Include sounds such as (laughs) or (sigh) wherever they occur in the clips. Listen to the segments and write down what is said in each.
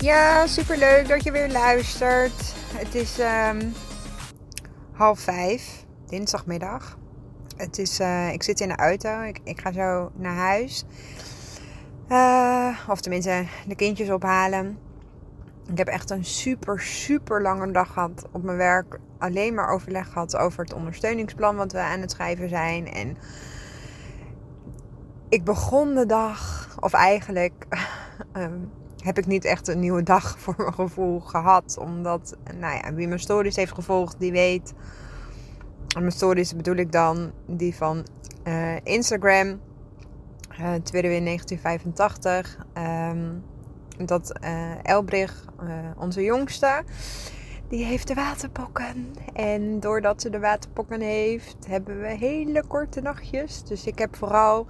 Ja, super leuk dat je weer luistert. Het is um, half vijf, dinsdagmiddag. Het is, uh, ik zit in de auto. Ik, ik ga zo naar huis. Uh, of tenminste, de kindjes ophalen. Ik heb echt een super, super lange dag gehad op mijn werk. Alleen maar overleg gehad over het ondersteuningsplan wat we aan het schrijven zijn. En ik begon de dag, of eigenlijk um, (laughs) heb ik niet echt een nieuwe dag voor mijn gevoel gehad. Omdat, nou ja, wie mijn stories heeft gevolgd, die weet. En mijn stories bedoel ik dan die van uh, Instagram. Uh, tweede weer 1985. Um, dat uh, Elbrich, onze jongste, die heeft de waterpokken. En doordat ze de waterpokken heeft, hebben we hele korte nachtjes. Dus ik heb vooral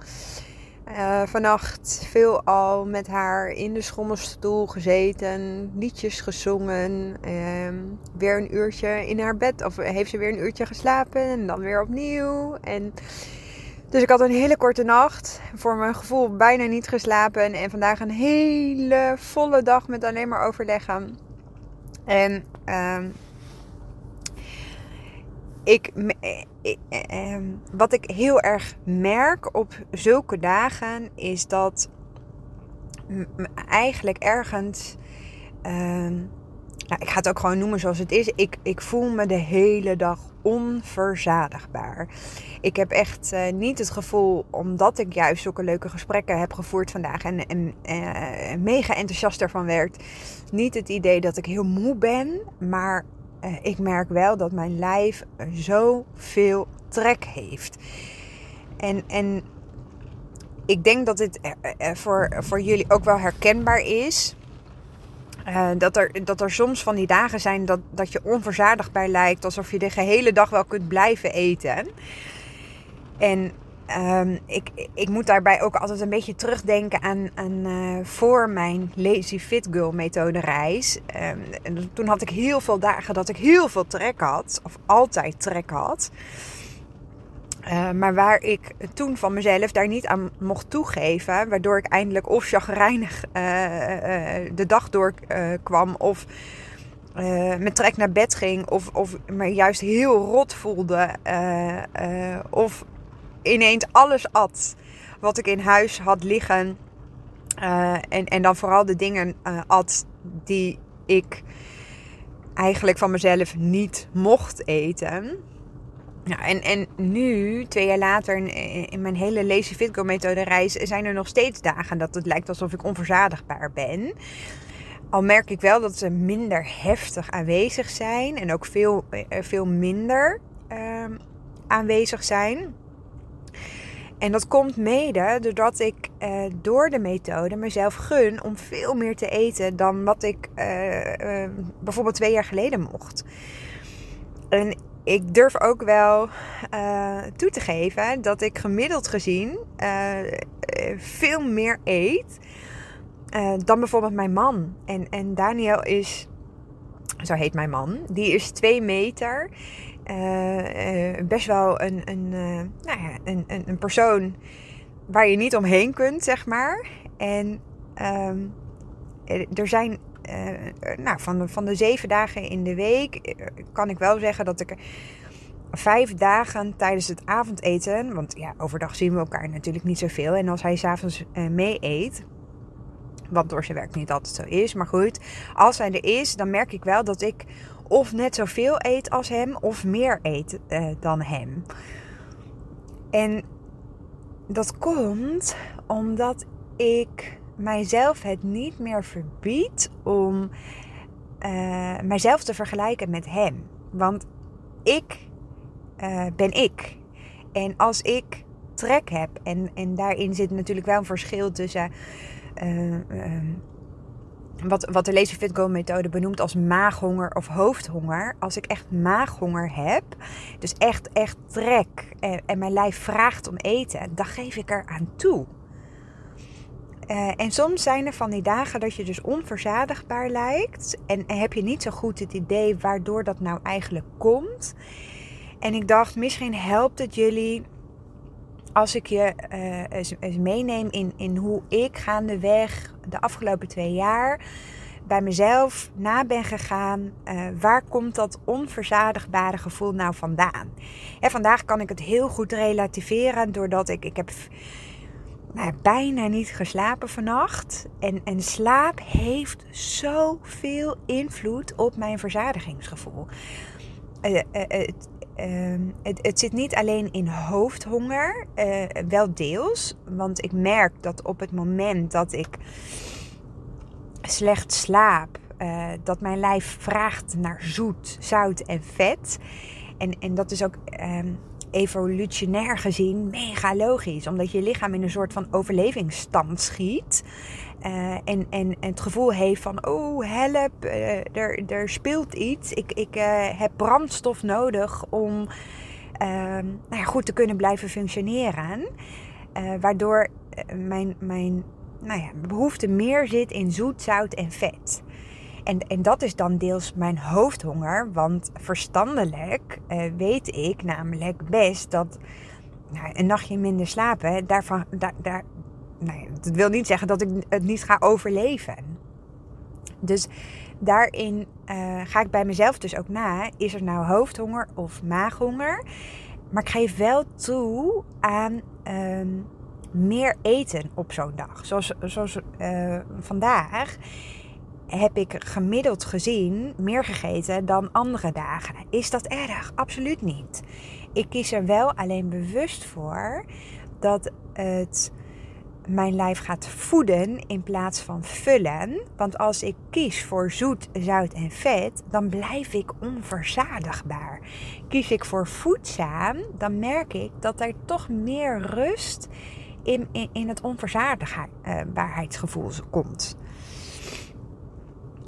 uh, vannacht veel al met haar in de schommelstoel gezeten, liedjes gezongen. Uh, weer een uurtje in haar bed, of heeft ze weer een uurtje geslapen en dan weer opnieuw. En dus ik had een hele korte nacht, voor mijn gevoel bijna niet geslapen. En vandaag een hele volle dag met alleen maar overleggen. En uh, ik, ik, ehm, wat ik heel erg merk op zulke dagen is dat eigenlijk ergens. Uh, nou, ik ga het ook gewoon noemen zoals het is. Ik, ik voel me de hele dag onverzadigbaar. Ik heb echt niet het gevoel, omdat ik juist zulke leuke gesprekken heb gevoerd vandaag en, en mega enthousiast ervan werd, niet het idee dat ik heel moe ben, maar uh, ik merk wel dat mijn lijf zoveel trek heeft. En, en ik denk dat dit voor, voor jullie ook wel herkenbaar is. Dat, er, dat er soms van die dagen zijn dat, dat je onverzadigbaar lijkt. Alsof je de gehele dag wel kunt blijven eten. En um, ik, ik moet daarbij ook altijd een beetje terugdenken aan, aan uh, voor mijn Lazy Fit Girl methode reis. En toen had ik heel veel dagen dat ik heel veel trek had. Of altijd trek had. Uh, maar waar ik toen van mezelf daar niet aan mocht toegeven, waardoor ik eindelijk of chagrijnig uh, uh, de dag doorkwam, of met trek naar bed ging, of, of me juist heel rot voelde, of ineens alles at wat ik in huis had liggen. en, en dan vooral de dingen at die ik eigenlijk van mezelf niet mocht eten. En, en nu, twee jaar later, in, mijn hele Lazy Fit Girl methode reis, zijn er nog steeds dagen dat het lijkt alsof ik onverzadigbaar ben. Al merk ik wel dat ze minder heftig aanwezig zijn en ook veel, eh, veel minder uh, aanwezig zijn. En dat komt mede doordat ik uh, door de methode mezelf gun om veel meer te eten dan wat ik uh, uh, bijvoorbeeld twee jaar geleden mocht. En ik durf ook wel uh, toe te geven dat ik gemiddeld gezien veel meer eet dan bijvoorbeeld mijn man. En, en Daniel is, zo heet mijn man, die is twee meter. Best wel een, een, nou ja, een, een, persoon waar je niet omheen kunt, zeg maar. En um, er zijn nou, van, de, van de zeven dagen in de week eh, kan ik wel zeggen dat ik vijf dagen tijdens het avondeten, want ja, overdag zien we elkaar natuurlijk niet zoveel. En als hij s'avonds uh, mee eet, wat door zijn werk niet altijd zo is, maar goed, als hij er is, dan merk ik wel dat ik of net zoveel eet als hem of meer eet uh, dan hem. En dat komt omdat ik mijzelf het niet meer verbiedt om uh, mijzelf te vergelijken met hem. Want ik uh, ben ik. En als ik trek heb, en, en daarin zit natuurlijk wel een verschil tussen wat, wat de Lazy Fit Go methode benoemt als maaghonger of hoofdhonger. Als ik echt maaghonger heb, dus echt, echt trek en, en mijn lijf vraagt om eten, dan geef ik er aan toe. Uh, en soms zijn er van die dagen dat je dus onverzadigbaar lijkt. En, heb je niet zo goed het idee waardoor dat nou eigenlijk komt. En ik dacht, misschien helpt het jullie als ik je eens, meeneem in, in hoe ik gaandeweg de afgelopen twee jaar bij mezelf na ben gegaan. Uh, waar komt dat onverzadigbare gevoel nou vandaan? En vandaag kan ik het heel goed relativeren doordat ik, ik heb nou, bijna niet geslapen vannacht. En, en slaap heeft zoveel invloed op mijn verzadigingsgevoel. Het, Ehm, het, het, zit niet alleen in hoofdhonger, uh, wel deels. Want ik merk dat op het moment dat ik slecht slaap, uh, dat mijn lijf vraagt naar zoet, zout en vet. En, en dat is ook um, evolutionair gezien mega logisch, omdat je lichaam in een soort van overlevingsstand schiet. Uh, en, en, en, het gevoel heeft van, oh help, uh, er, er speelt iets. Ik, ik uh, heb brandstof nodig om ehm, nou ja, goed te kunnen blijven functioneren. waardoor mijn, mijn nou ja, behoefte meer zit in zoet, zout en vet. En, en dat is dan deels mijn hoofdhonger, want verstandelijk weet ik namelijk best dat nou, een nachtje minder slapen, daarvan, daar, daar, nee, dat wil niet zeggen dat ik het niet ga overleven. Dus daarin uh, ga ik bij mezelf dus ook na: is er nou hoofdhonger of maaghonger? Maar ik geef wel toe aan um, meer eten op zo'n dag. Zoals, zoals uh, vandaag heb ik gemiddeld gezien meer gegeten dan andere dagen. Is dat erg? Absoluut niet. Ik kies er wel alleen bewust voor dat het mijn lijf gaat voeden in plaats van vullen. Want als ik kies voor zoet, zout en vet, dan blijf ik onverzadigbaar. Kies ik voor voedzaam, dan merk ik dat er toch meer rust in, in, het onverzadigbaarheidsgevoel komt.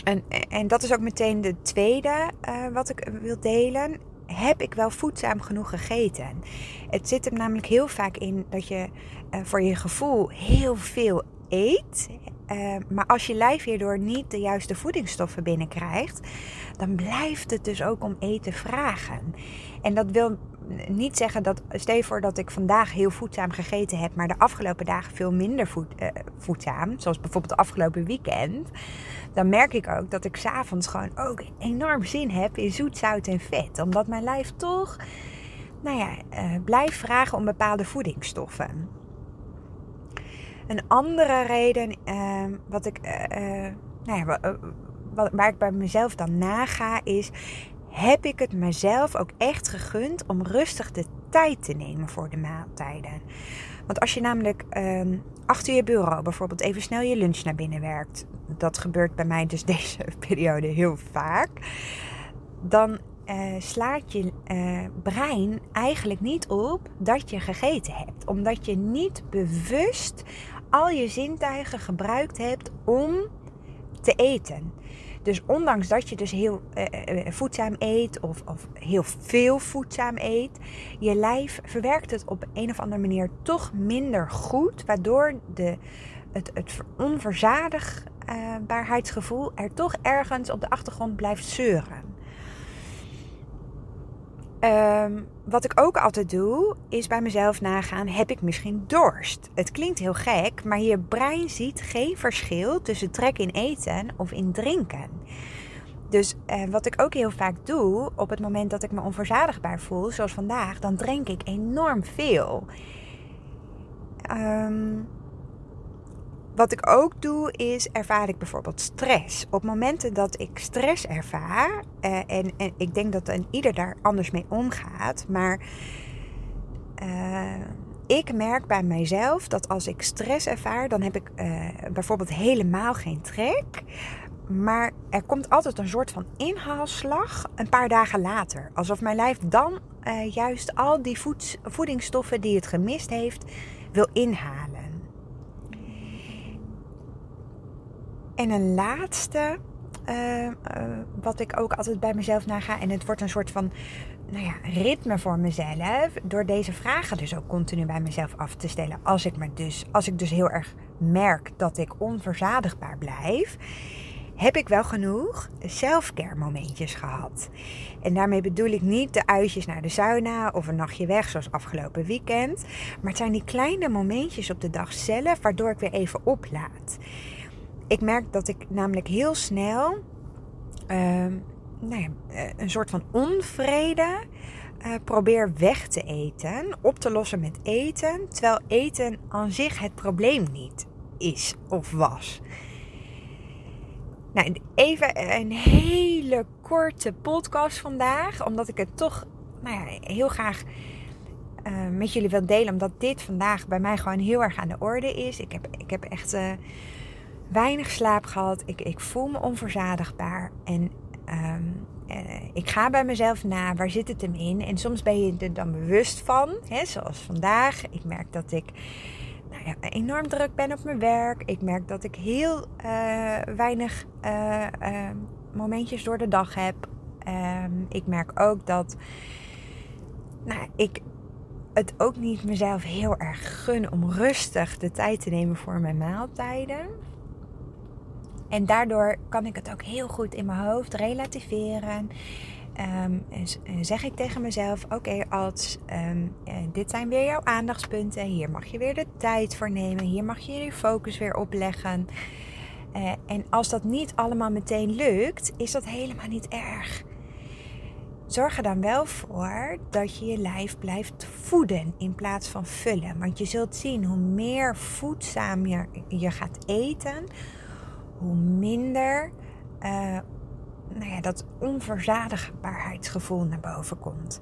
En, en dat is ook meteen de tweede uh, wat ik wil delen heb ik wel voedzaam genoeg gegeten? Het zit er namelijk heel vaak in dat je uh, voor je gevoel heel veel eet. Uh, maar als je lijf hierdoor niet de juiste voedingsstoffen binnenkrijgt, dan blijft het dus ook om eten vragen. En dat wil niet zeggen dat, stel voor dat ik vandaag heel voedzaam gegeten heb, maar de afgelopen dagen veel minder uh, voedzaam, zoals bijvoorbeeld de afgelopen weekend dan merk ik ook dat ik s'avonds gewoon ook enorm zin heb in zoet, zout en vet. Omdat mijn lijf toch, nou ja, uh, blijft vragen om bepaalde voedingsstoffen. Een andere reden uh, wat ik, uh, nou ja, waar ik bij mezelf dan naga is, heb ik het mezelf ook echt gegund om rustig de tijd te nemen voor de maaltijden. Want als je namelijk uh, achter je bureau bijvoorbeeld even snel je lunch naar binnen werkt, dat gebeurt bij mij dus (laughs) deze periode heel vaak, dan uh, slaat je uh, brein eigenlijk niet op dat je gegeten hebt. Omdat je niet bewust al je zintuigen gebruikt hebt om te eten. Dus ondanks dat je dus heel uh, voedzaam eet of, of heel veel voedzaam eet, je lijf verwerkt het op een of andere manier toch minder goed, waardoor de, het, het onverzadigbaarheidsgevoel er toch ergens op de achtergrond blijft zeuren. Um, wat ik ook altijd doe, is bij mezelf nagaan: heb ik misschien dorst? Het klinkt heel gek, maar je brein ziet geen verschil tussen trek in eten of in drinken. Dus eh, wat ik ook heel vaak doe, op het moment dat ik me onverzadigbaar voel, zoals vandaag, dan drink ik enorm veel. Um, wat ik ook doe, is ervaar ik bijvoorbeeld stress. Op momenten dat ik stress ervaar, uh, en, en ik denk dat een ieder daar anders mee omgaat, maar uh, ik merk bij mijzelf dat als ik stress ervaar, dan heb ik uh, bijvoorbeeld helemaal geen trek. Maar er komt altijd een soort van inhaalslag een paar dagen later. Alsof mijn lijf dan juist al die voed voedingsstoffen die het gemist heeft, wil inhalen. En een laatste, uh, uh, wat ik ook altijd bij mezelf naga. En het wordt een soort van nou ja, ritme voor mezelf. Door deze vragen dus ook continu bij mezelf af te stellen. Als ik, me dus, als ik dus heel erg merk dat ik onverzadigbaar blijf. Heb ik wel genoeg selfcare momentjes gehad. En daarmee bedoel ik niet de uitjes naar de sauna of een nachtje weg zoals afgelopen weekend. Maar het zijn die kleine momentjes op de dag zelf waardoor ik weer even oplaad. Ik merk dat ik namelijk heel snel uh, nou eh, een soort van onvrede uh, probeer weg te eten, op te lossen met eten, terwijl eten aan zich het probleem niet is of was. Nou, even een hele korte podcast vandaag, omdat ik het toch nou ja, heel graag uh, met jullie wil delen, omdat dit vandaag bij mij gewoon heel erg aan de orde is. Ik heb, ik heb echt weinig slaap gehad. Ik, ik voel me onverzadigbaar en um, uh, ik ga bij mezelf na, waar zit het hem in? En soms ben je er dan bewust van, hè, zoals vandaag. Ik merk dat ik nou ja, enorm druk ben op mijn werk. Ik merk dat ik heel uh, weinig uh, momentjes door de dag heb. Um, ik merk ook dat nou, ik het ook niet mezelf heel erg gun om rustig de tijd te nemen voor mijn maaltijden. En daardoor kan ik het ook heel goed in mijn hoofd relativeren. Um, en zeg ik tegen mezelf: Oké, als um, dit zijn weer jouw aandachtspunten. Hier mag je weer de tijd voor nemen. Hier mag je je focus weer opleggen. Uh, en als dat niet allemaal meteen lukt, is dat helemaal niet erg. Zorg er dan wel voor dat je je lijf blijft voeden in plaats van vullen. Want je zult zien hoe meer voedzaam je, je gaat eten, hoe minder uh, nou ja, dat onverzadigbaarheidsgevoel naar boven komt.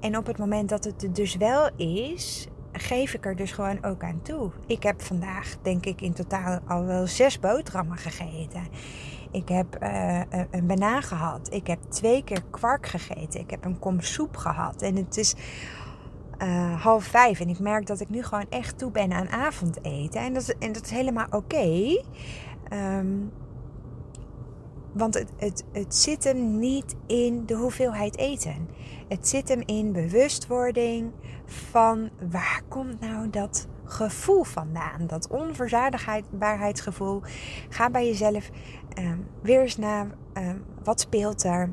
En op het moment dat het er dus wel is, geef ik er dus gewoon ook aan toe. Ik heb vandaag, denk ik, in totaal al wel zes boterhammen gegeten. Ik heb uh, een banaan gehad. Ik heb twee keer kwark gegeten. Ik heb een kom soep gehad. En het is uh, half vijf. En ik merk dat ik nu gewoon echt toe ben aan avondeten. En dat, is, en dat is helemaal oké. Um, want het, het, het zit hem niet in de hoeveelheid eten. Het zit hem in bewustwording van waar komt nou dat gevoel vandaan? Dat onverzadigbaarheidsgevoel. Ga bij jezelf um, weer eens naar um, wat speelt er.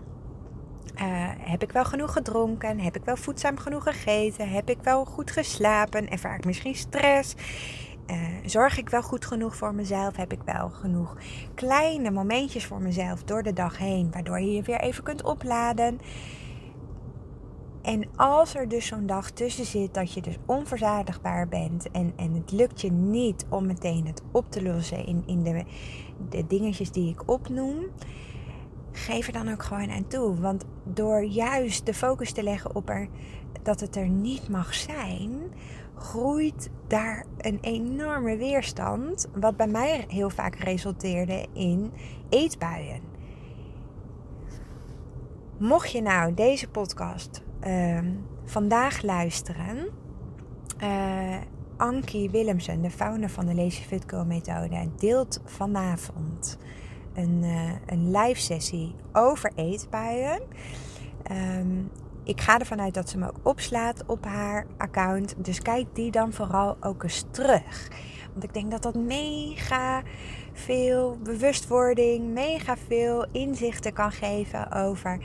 Uh, heb ik wel genoeg gedronken? Heb ik wel voedzaam genoeg gegeten? Heb ik wel goed geslapen? Ervaar ik misschien stress? Uh, zorg ik wel goed genoeg voor mezelf? Heb ik wel genoeg kleine momentjes voor mezelf door de dag heen, waardoor je je weer even kunt opladen? En als er dus zo'n dag tussen zit dat je dus onverzadigbaar bent en, en het lukt je niet om meteen het op te lossen in, in de, de dingetjes die ik opnoem, geef er dan ook gewoon aan toe. Want door juist de focus te leggen op er, dat het er niet mag zijn, groeit daar een enorme weerstand. Wat bij mij heel vaak resulteerde in eetbuien. Mocht je nou deze podcast uh, vandaag luisteren. Uh, Ankie Willemsen, de founder van de Lazy methode, deelt vanavond een, uh, een live sessie over eetbuien. Um, ik ga ervan uit dat ze me ook opslaat op haar account. Dus kijk die dan vooral ook eens terug. Want ik denk dat dat mega veel bewustwording, mega veel inzichten kan geven over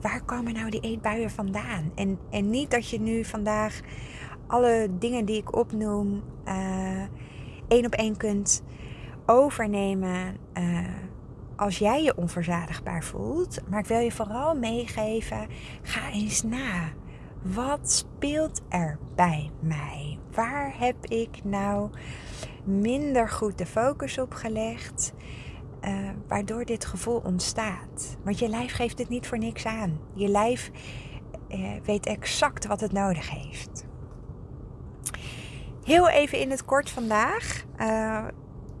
waar komen nou die eetbuien vandaan. En, en niet dat je nu vandaag alle dingen die ik opnoem uh, één op één kunt overnemen. Uh, als jij je onverzadigbaar voelt. Maar ik wil je vooral meegeven: ga eens na. Wat speelt er bij mij? Waar heb ik nou minder goed de focus op gelegd? Uh, waardoor dit gevoel ontstaat. Want je lijf geeft het niet voor niks aan. Je lijf uh, weet exact wat het nodig heeft. Heel even in het kort vandaag. Uh,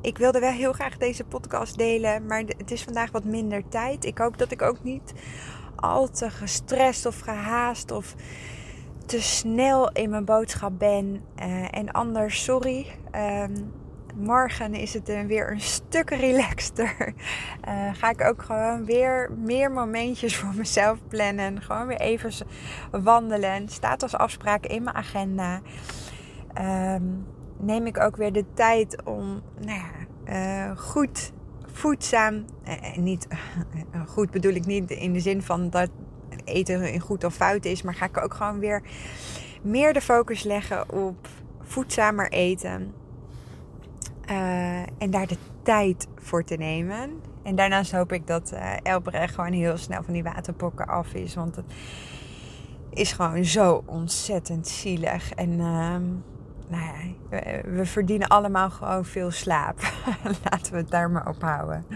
ik wilde wel heel graag deze podcast delen, maar het is vandaag wat minder tijd. Ik hoop dat ik ook niet al te gestrest of gehaast of te snel in mijn boodschap ben. Uh, en anders, sorry. Um, morgen is het weer een stuk relaxter. Uh, (laughs) ga ik ook gewoon weer meer momentjes voor mezelf plannen. Gewoon weer even wandelen. Staat als afspraak in mijn agenda. Ehm, neem ik ook weer de tijd om nou ja, uh, goed, voedzaam. Uh, niet goed bedoel ik niet in de zin van dat eten goed of fout is. Maar ga ik ook gewoon weer meer de focus leggen op voedzamer eten. En daar de tijd voor te nemen. En daarnaast hoop ik dat uh, Elbrecht gewoon heel snel van die waterpokken af is. Want het is gewoon zo ontzettend zielig. En uh, nou ja, we, verdienen allemaal gewoon veel slaap. (laughs) Laten we het daar maar op houden.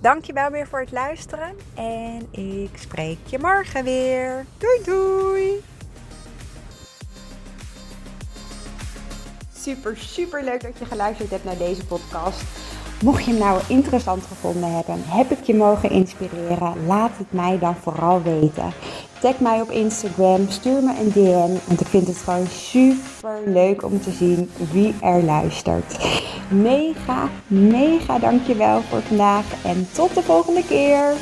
Dankjewel weer voor het luisteren. En ik spreek je morgen weer. Doei doei! super, super leuk dat je geluisterd hebt naar deze podcast. Mocht je hem nou interessant gevonden hebben, heb ik je mogen inspireren, laat het mij dan vooral weten. Tag mij op Instagram, stuur me een DM, want ik vind het gewoon super leuk om te zien wie er luistert. Mega, mega dankjewel voor vandaag en tot de volgende keer.